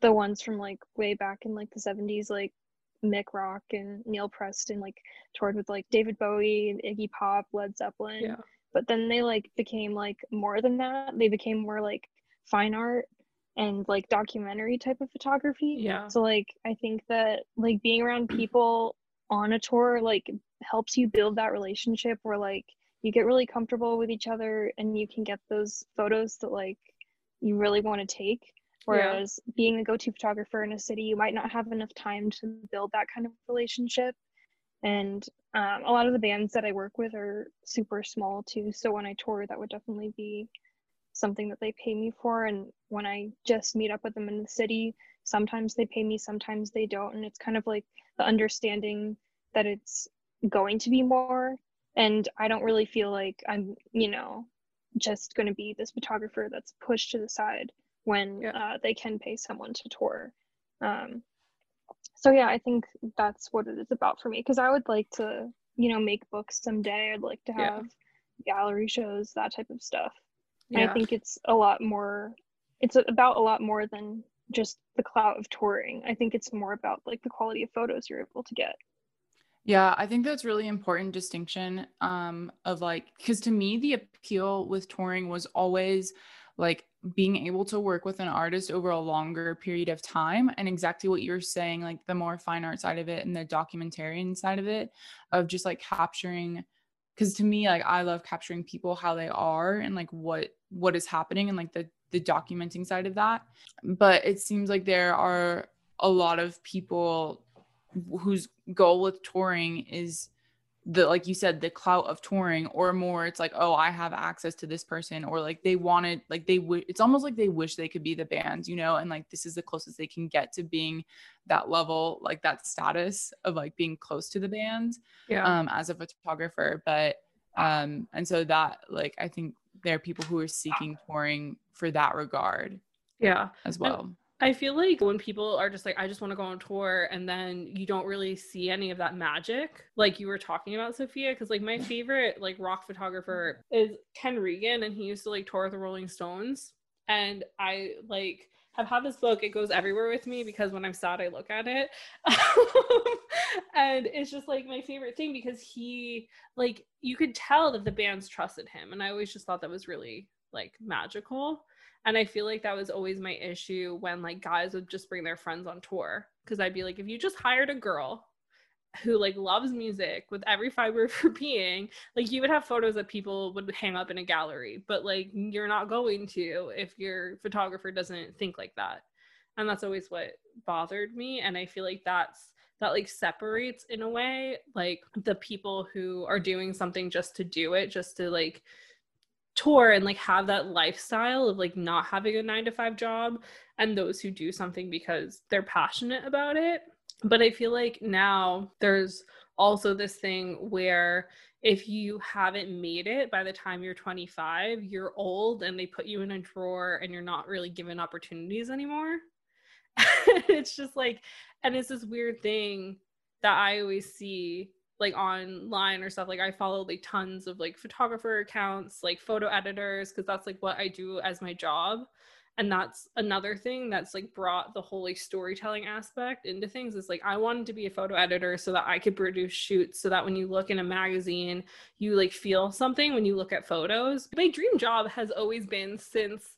the ones from like way back in like the 70s like Mick Rock and Neil Preston like toured with like David Bowie and Iggy Pop, Led Zeppelin.
Yeah.
But then they like became like more than that. They became more like fine art and like documentary type of photography.
Yeah.
So like I think that like being around people on a tour like helps you build that relationship where like you get really comfortable with each other and you can get those photos that like you really want to take whereas being a go-to photographer in a city you might not have enough time to build that kind of relationship. And um, a lot of the bands that i work with are super small too so when i tour that would definitely be something that they pay me for. And when i just meet up with them in the city sometimes they pay me sometimes they don't. And it's kind of like the understanding that it's going to be more. And i don't really feel like i'm you know just going to be this photographer that's pushed to the side when
Yeah.
uh, they can pay someone to tour. Um, so yeah i think that's what it is about for me because i would like to you know make books someday. I'd like to
Yeah.
have gallery shows that type of stuff. And i think it's a lot more it's about a lot more than just the clout of touring. I think it's more about like the quality of photos you're able to get.
Yeah, I think that's really important distinction um of like cuz to me the appeal with touring was always like being able to work with an artist over a longer period of time and exactly what you're saying like the more fine art side of it and the documentarian side of it of just like capturing cuz to me like I love capturing people how they are and like what what is happening and like the the documenting side of that. But it seems like there are a lot of people whose goal with touring is the like you said the clout of touring or more it's like oh i have access to this person or like they wanted like they would it's almost like they wish they could be the band you know and like this is the closest they can get to being that level like that status of like being close to the band
yeah.
um as a photographer but um and so that like i think there are people who are seeking touring for that regard
yeah.
as well
I feel like when people are just like, I just want to go on tour, and then you don't really see any of that magic, like you were talking about, Sophia. Because like my favorite like rock photographer is Ken Regan, and he used to like tour with the Rolling Stones, and I like I've had this book. It goes everywhere with me because when I'm sad, I look at it. and it's just like my favorite thing because he, like, you could tell that the bands trusted him. And I always just thought that was really like magical. And I feel like that was always my issue when like guys would just bring their friends on tour. Cause I'd be like, if you just hired a girl who like loves music with every fiber of her being like you would have photos that people would hang up in a gallery but like you're not going to if your photographer doesn't think like that and that's always what bothered me and i feel like that's that like separates in a way like the people who are doing something just to do it just to like tour and like have that lifestyle of like not having a 9 to 5 job and those who do something because they're passionate about it but I feel like now there's also this thing where if you haven't made it by the time you're 25, you're old and they put you in a drawer and you're not really given opportunities anymore. it's just like, and it's this weird thing that I always see like online or stuff like i follow like tons of like photographer accounts like photo editors because that's like what i do as my job. And that's another thing that's like brought the whole like storytelling aspect into things is like i wanted to be a photo editor so that i could produce shoots so that when you look in a magazine you like feel something when you look at photos. My dream job has always been since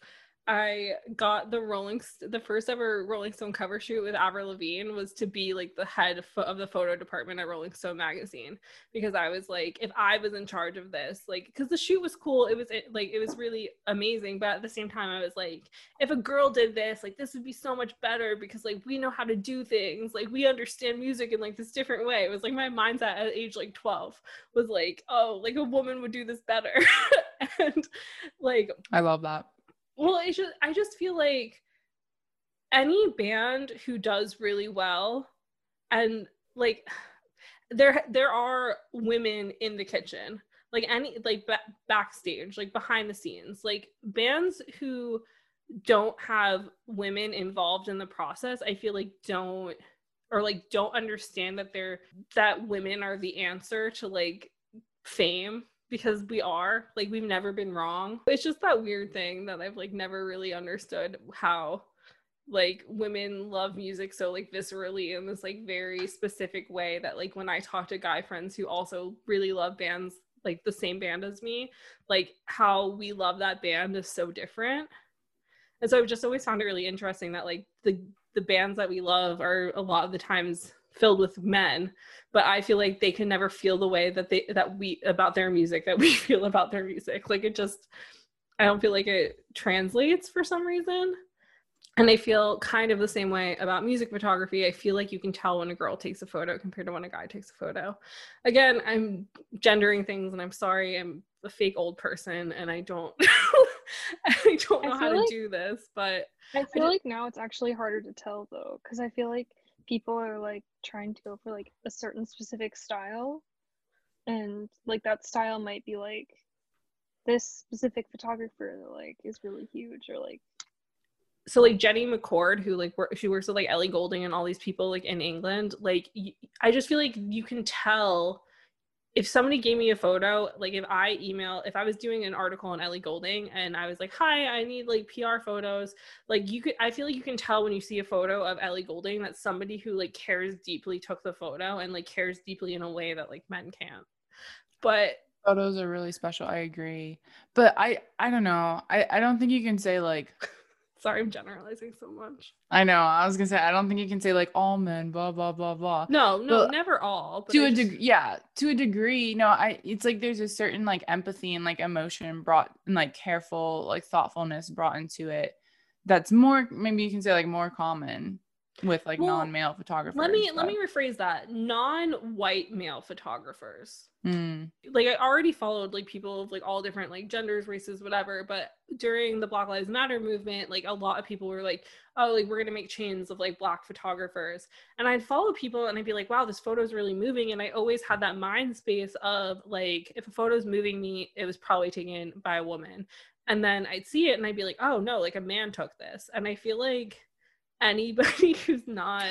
I got the Rolling the first ever Rolling Stone cover shoot with Avril Lavigne was to be like the head of the photo department at Rolling Stone magazine because I was like if I was in charge of this like because the shoot was cool it was like it was really amazing but at the same time I was like if a girl did this like this would be so much better because like we know how to do things like we understand music in like this different way. It was like my mindset at age like 12 was like oh like a woman would do this better. And like
I love that
well it's just i just feel like any band who does really well and like there there are women in the kitchen like any like ba- backstage like behind the scenes like bands who don't have women involved in the process i feel like don't or like don't understand that they're that women are the answer to like fame because we are like we've never been wrong. It's just that weird thing that i've like never really understood how like women love music so like viscerally in this like very specific way that like when i talk to guy friends who also really love bands like the same band as me like how we love that band is so different. And so i've just always found it really interesting that like the the bands that we love are a lot of the times filled with men but i feel like they can never feel the way that they that we about their music that we feel about their music. Like it just i don't feel like it translates for some reason. And i feel kind of the same way about music photography. I feel like you can tell when a girl takes a photo compared to when a guy takes a photo. Again i'm gendering things and i'm sorry i'm a fake old person and i don't i don't know I how to like, do this but
i feel I like now it's actually harder to tell though because i feel like people are like trying to go for like a certain specific style and like that style might be like this specific photographer like is really huge or like
so like Jenny McCord, who like work, she works with like Ellie Goulding and all these people like in England. Like y- I just feel like you can tell if somebody gave me a photo, like if I email, if I was doing an article on Ellie Goulding and I was like, hi, I need like PR photos, like you could, I feel like you can tell when you see a photo of Ellie Goulding that somebody who like cares deeply took the photo and like cares deeply in a way that like men can't. But
photos are really special. I agree. But I, I don't know. I, I don't think you can say like,
Sorry, I'm generalizing so much.
I know. I was gonna say I don't think you can say like all men, blah blah blah blah.
No, no, but never all.
to a degree, yeah, to a degree. No, I. It's like there's a certain like empathy and like emotion brought and like careful like thoughtfulness brought into it. That's more maybe you can say like more common with like well, non-male photographers.
Let me but... let me rephrase that. Non-white male photographers.
Mm.
Like I already followed like people of like all different like genders, races, whatever. But during the Black Lives Matter movement, like a lot of people were like, "Oh, like we're gonna make chains of like black photographers." And I'd follow people and I'd be like, "Wow, this photo is really moving." And I always had that mind space of like, if a photo is moving me, it was probably taken by a woman. And then I'd see it and I'd be like, "Oh no, like a man took this." And I feel like anybody who's not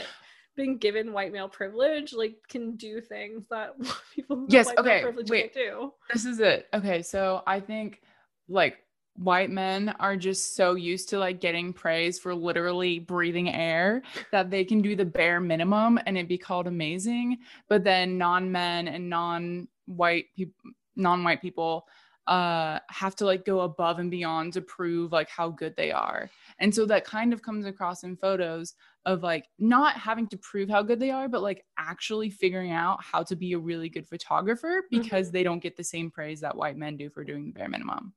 been given white male privilege like can do things that people
yes okay wait. do. This is it. Okay so i think like white men are just so used to like getting praise for literally breathing air that they can do the bare minimum and it be called amazing. But then non-men and non-white people non-white people uh have to like go above and beyond to prove like how good they are and so that kind of comes across in photos of like not having to prove how good they are but like actually figuring out how to be a really good photographer because mm-hmm. they don't get the same praise that white men do for doing the bare minimum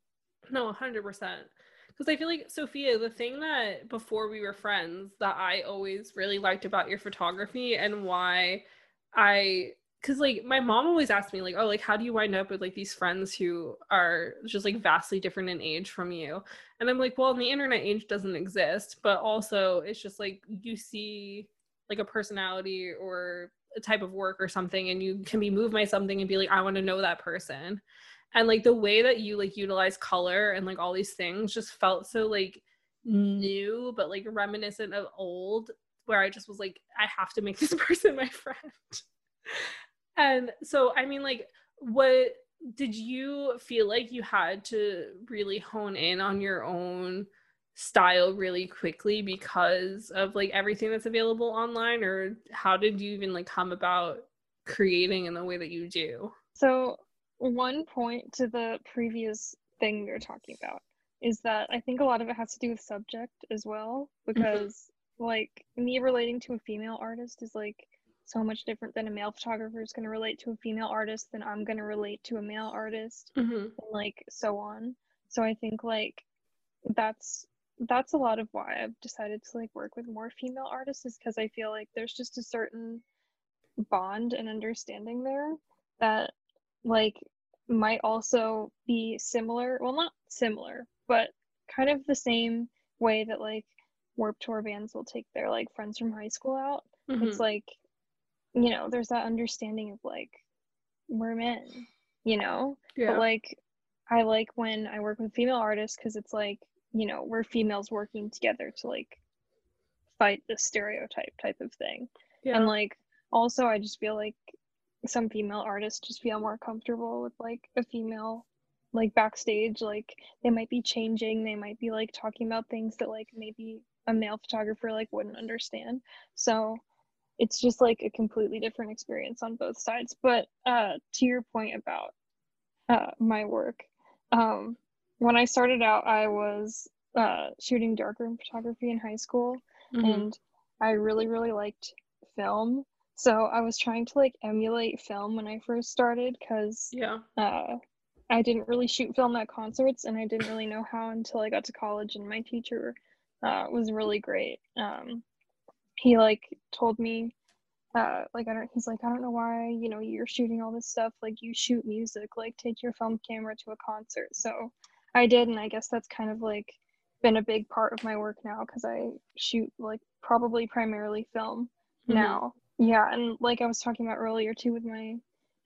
no 100% because i feel like sophia the thing that before we were friends that i always really liked about your photography and why i because like my mom always asked me like oh like how do you wind up with like these friends who are just like vastly different in age from you? And i'm like well in the internet age doesn't exist but also it's just like you see like a personality or a type of work or something and you can be moved by something and be like i want to know that person. And like the way that you like utilize color and like all these things just felt so like new but like reminiscent of old where i just was like i have to make this person my friend and so, I mean, like, what did you feel like you had to really hone in on your own style really quickly because of like everything that's available online or how did you even like come about creating in the way that you do
so one point to the previous thing we were talking about is that i think a lot of it has to do with subject as well mm-hmm. because mm-hmm. like me relating to a female artist is like so much different than a male photographer is going to relate to a female artist than I'm going to relate to a male artist mm-hmm. and like so on. So I think like that's that's a lot of why I've decided to like work with more female artists is because I feel like there's just a certain bond and understanding there that like might also be similar well not similar but kind of the same way that like Warped Tour bands will take their like friends from high school out mm-hmm. it's like you know, there's that understanding of like we're men, you know? Yeah. But like I like when I work with female artists because it's like, you know, we're females working together to like fight the stereotype type of thing. Yeah. And like also I just feel like some female artists just feel more comfortable with like a female like backstage like they might be changing they might be like talking about things that like maybe a male photographer like wouldn't understand so it's just like a completely different experience on both sides. But uh, to your point about uh, my work, um, when I started out, I was uh, shooting darkroom photography in high school, mm-hmm. and I really, really liked film. So I was trying to like emulate film when I first started because
yeah,
uh, I didn't really shoot film at concerts, and I didn't really know how until I got to college, and my teacher uh, was really great. Um, he like told me uh like i don't he's like i don't know why you know you're shooting all this stuff like you shoot music like take your film camera to a concert so i did and i guess that's kind of like been a big part of my work now because i shoot like probably primarily film mm-hmm. now yeah and like i was talking about earlier too with my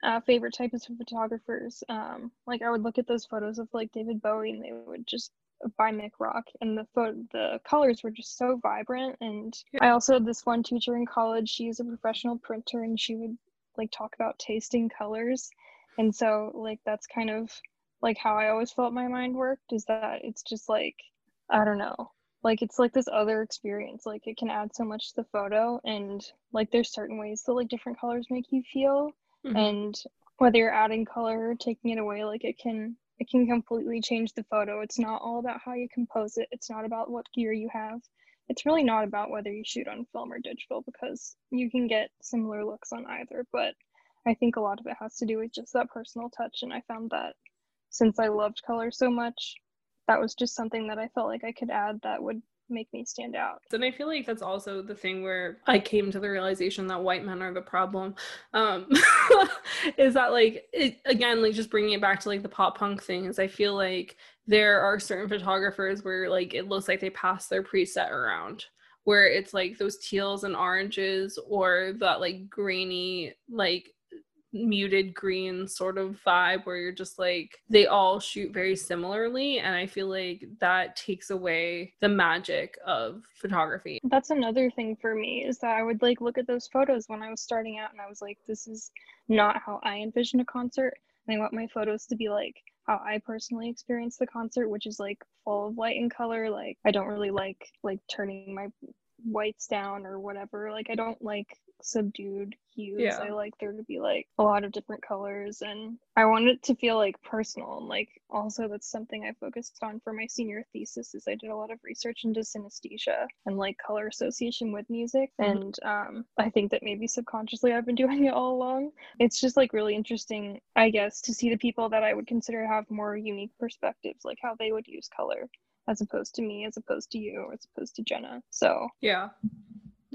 uh, favorite types of photographers um like i would look at those photos of like david bowie and they would just by Mick Rock, and the photo, the colors were just so vibrant. And I also had this one teacher in college. She's a professional printer, and she would like talk about tasting colors. And so, like, that's kind of like how I always felt my mind worked. Is that it's just like I don't know, like it's like this other experience. Like it can add so much to the photo, and like there's certain ways that like different colors make you feel, mm-hmm. and whether you're adding color or taking it away, like it can it can completely change the photo. It's not all about how you compose it. It's not about what gear you have. It's really not about whether you shoot on film or digital because you can get similar looks on either. But I think a lot of it has to do with just that personal touch. And I found that since I loved color so much, that was just something that I felt like I could add that would make me stand out.
And I feel like that's also the thing where I came to the realization that white men are the problem. Um, is that like it, again, like just bringing it back to like the pop punk thing is I feel like there are certain photographers where like it looks like they pass their preset around where it's like those teals and oranges or that like grainy like muted green sort of vibe where you're just like they all shoot very similarly and i feel like that takes away the magic of photography
that's another thing for me is that i would like look at those photos when i was starting out and i was like this is not how i envision a concert and i want my photos to be like how I personally experienced the concert, which is like full of light and color. Like I don't really like like turning my whites down or whatever. Like I don't like subdued hues.
Yeah.
I like there to be like a lot of different colors and I want it to feel like personal and like also that's something I focused on for my senior thesis is I did a lot of research into synesthesia and like color association with music
Mhm.
and um I think that maybe subconsciously I've been doing it all along. It's just like really interesting I guess to see the people that I would consider have more unique perspectives like how they would use color as opposed to me as opposed to you or as opposed to Jenna. So
Yeah.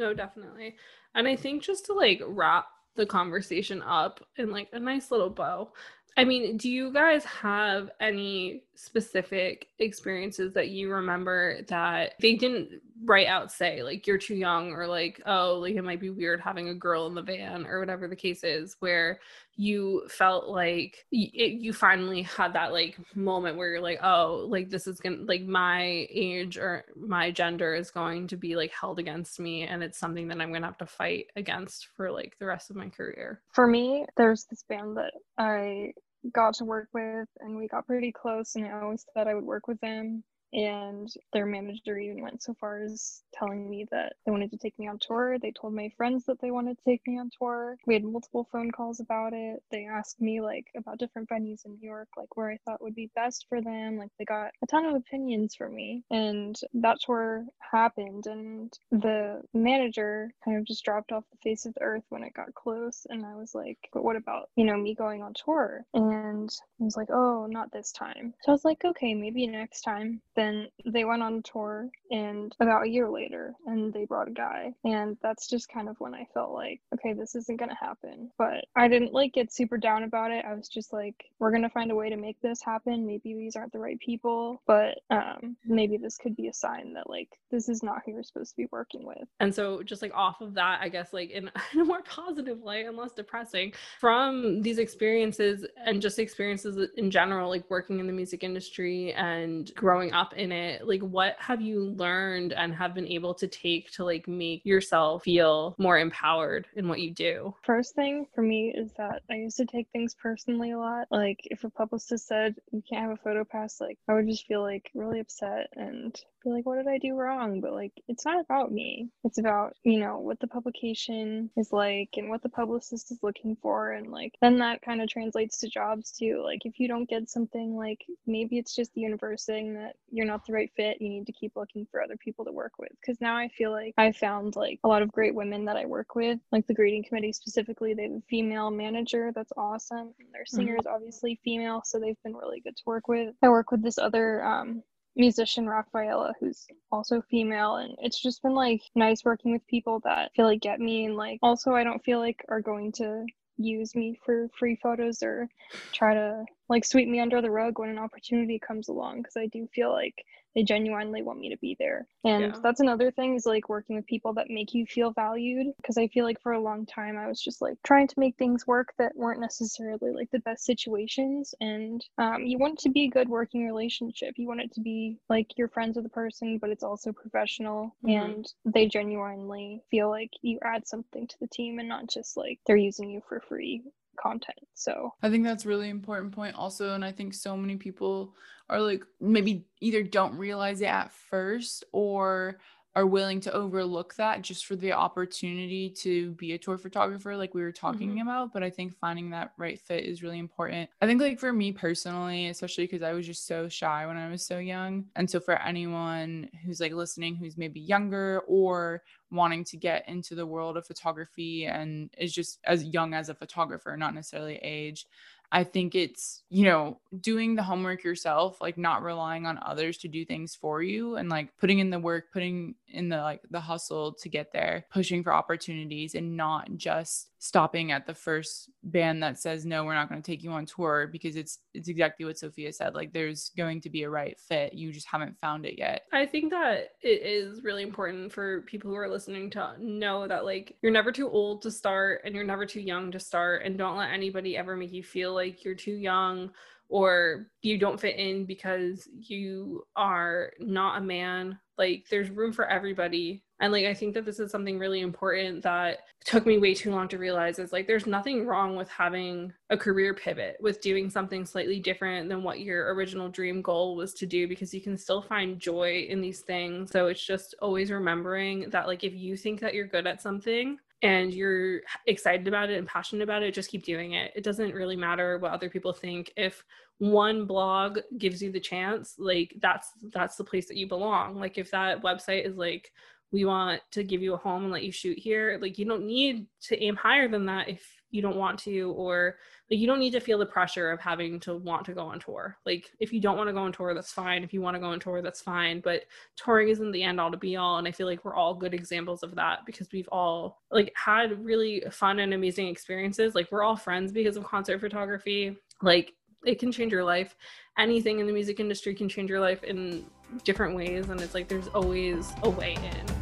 No, definitely. And I think just to like wrap the conversation up in like a nice little bow. I mean, do you guys have any specific experiences that you remember that they didn't write out say like you're too young or like oh like it might be weird having a girl in the van or whatever the case is where you felt like y- it, you finally had that like moment where you're like oh like this is gonna like my age or my gender is going to be like held against me and it's something that i'm gonna have to fight against for like the rest of my career
for me, there's this band that I got to work with, and we got pretty close, and I always thought I would work with them. And their manager even went so far as telling me that they wanted to take me on tour. They told my friends that they wanted to take me on tour. We had multiple phone calls about it. They asked me like about different venues in New York, like where I thought would be best for them. Like they got a ton of opinions from me. And that tour happened and the manager kind of just dropped off the face of the earth when it got close and I was like, but what about, you know, me going on tour? And I was like, oh, not this time. So I was like, okay, maybe next time. Then they went on tour and about a year later and they brought a guy. And that's just kind of when I felt like, okay, this isn't going to happen. But I didn't like get super down about it. I was just like, we're going to find a way to make this happen. Maybe these aren't the right people, but um, maybe this could be a sign that like this is not who you're supposed to be working with.
And so, just like off of that, I guess, like in a more positive light and less depressing, from these experiences and just experiences in general, like working in the music industry and growing up in it, like what have you learned and have been able to take to like make yourself feel more empowered in what you do?
First thing for me is that I used to take things personally a lot. Like if a publicist said you can't have a photo pass, like I would just feel like really upset and be like, what did I do wrong? But like it's not about me. It's about, you know, what the publication is like and what the publicist is looking for and like then that kind of translates to jobs too. Like if you don't get something like maybe it's just the universe saying that you're not the right fit, you need to keep looking for other people to work with. Cause now I feel like I found like a lot of great women that I work with, like the Greeting Committee specifically, they have a female manager that's awesome. And their singer is obviously female, so they've been really good to work with. I work with this other um musician Rafaela who's also female and it's just been like nice working with people that feel like get me and like also I don't feel like are going to use me for free photos or try to like sweep me under the rug when an opportunity comes along because I do feel like they genuinely want me to be there. And
Yeah.
that's another thing is like working with people that make you feel valued because I feel like for a long time I was just like trying to make things work that weren't necessarily like the best situations and um, you want it to be a good working relationship. You want it to be like you're friends with the person but it's also professional
Mhm.
and they genuinely feel like you add something to the team and not just like they're using you for free content. So
I think that's really important point also and I think so many people are like maybe either don't realize it at first or are willing to overlook that just for the opportunity to be a tour photographer like we were talking
Mhm.
about but I think finding that right fit is really important. I think like for me personally especially cuz I was just so shy when I was so young and so for anyone who's like listening who's maybe younger or wanting to get into the world of photography and is just as young as a photographer, not necessarily age. I think it's, you know, doing the homework yourself, like not relying on others to do things for you and like putting in the work, putting in the like the hustle to get there, pushing for opportunities and not just stopping at the first band that says no, we're not going to take you on tour because it's it's exactly what Sophia said. Like there's going to be a right fit. You just haven't found it yet.
I think that it is really important for people who are listening to know that like you're never too old to start and you're never too young to start and don't let anybody ever make you feel like you're too young or you don't fit in because you are not a man. Like there's room for everybody And like I think that this is something really important that took me way too long to realize is like there's nothing wrong with having a career pivot, with doing something slightly different than what your original dream goal was to do because you can still find joy in these things. So it's just always remembering that like if you think that you're good at something, and you're excited about it and passionate about it, just keep doing it. It doesn't really matter what other people think. If one blog gives you the chance, like that's that's the place that you belong. Like if that website is like we want to give you a home and let you shoot here, like you don't need to aim higher than that if you don't want to or like you don't need to feel the pressure of having to want to go on tour. Like if you don't want to go on tour that's fine. If you want to go on tour that's fine. But touring isn't the end all to be all and i feel like we're all good examples of that because we've all like had really fun and amazing experiences. Like we're all friends because of concert photography. Like it can change your life. Anything in the music industry can change your life in different ways and it's like there's always a way in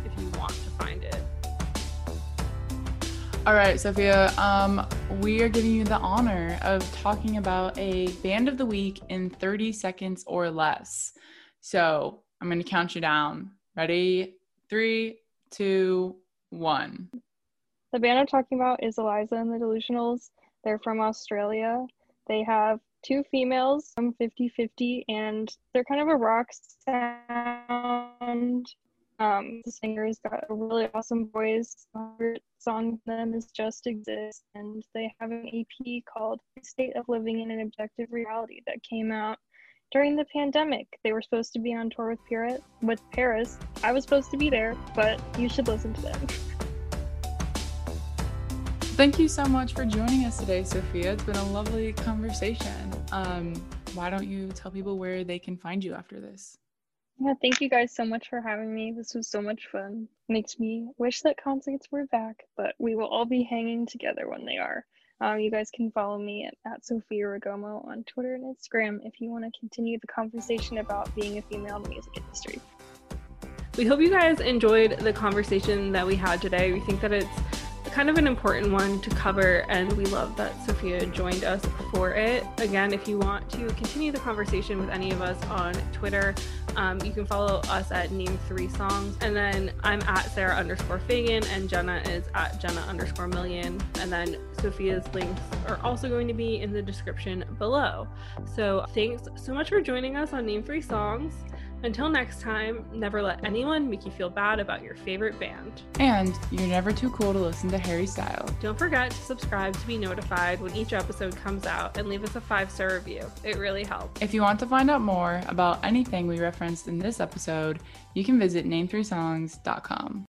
if want to find it
all right, Sophia, um, we are giving you the honor of talking about a band of the week in 30 seconds or less. So I'm going to count you down. Ready? Three, two, one.
The band I'm talking about is Eliza and the Delusionals. They're from Australia. They have two females from 50 50, and they're kind of a rock sound um, the singer's got a really awesome voice. Song them is Just Exist, and they have an EP called State of Living in an Objective Reality that came out during the pandemic. They were supposed to be on tour with Paris. With Paris, I was supposed to be there, but you should listen to them.
Thank you so much for joining us today, Sophia. It's been a lovely conversation. Um, why don't you tell people where they can find you after this?
Yeah, thank you guys so much for having me. This was so much fun. Makes me wish that concerts were back, but we will all be hanging together when they are. Um, you guys can follow me at, at Sophia Ragomo on Twitter and Instagram if you want to continue the conversation about being a female in the music industry.
We hope you guys enjoyed the conversation that we had today. We think that it's kind of an important one to cover, and we love that Sophia joined us for it. Again, if you want to continue the conversation with any of us on Twitter, um, you can follow us at Name Three Songs, and then I'm at Sarah underscore Fagan, and Jenna is at Jenna underscore Million, and then Sophia's links are also going to be in the description below. So thanks so much for joining us on Name Three Songs. Until next time, never let anyone make you feel bad about your favorite band.
And you're never too cool to listen to Harry Styles.
Don't forget to subscribe to be notified when each episode comes out and leave us a five star review. It really helps.
If you want to find out more about anything we referenced in this episode, you can visit name3songs.com.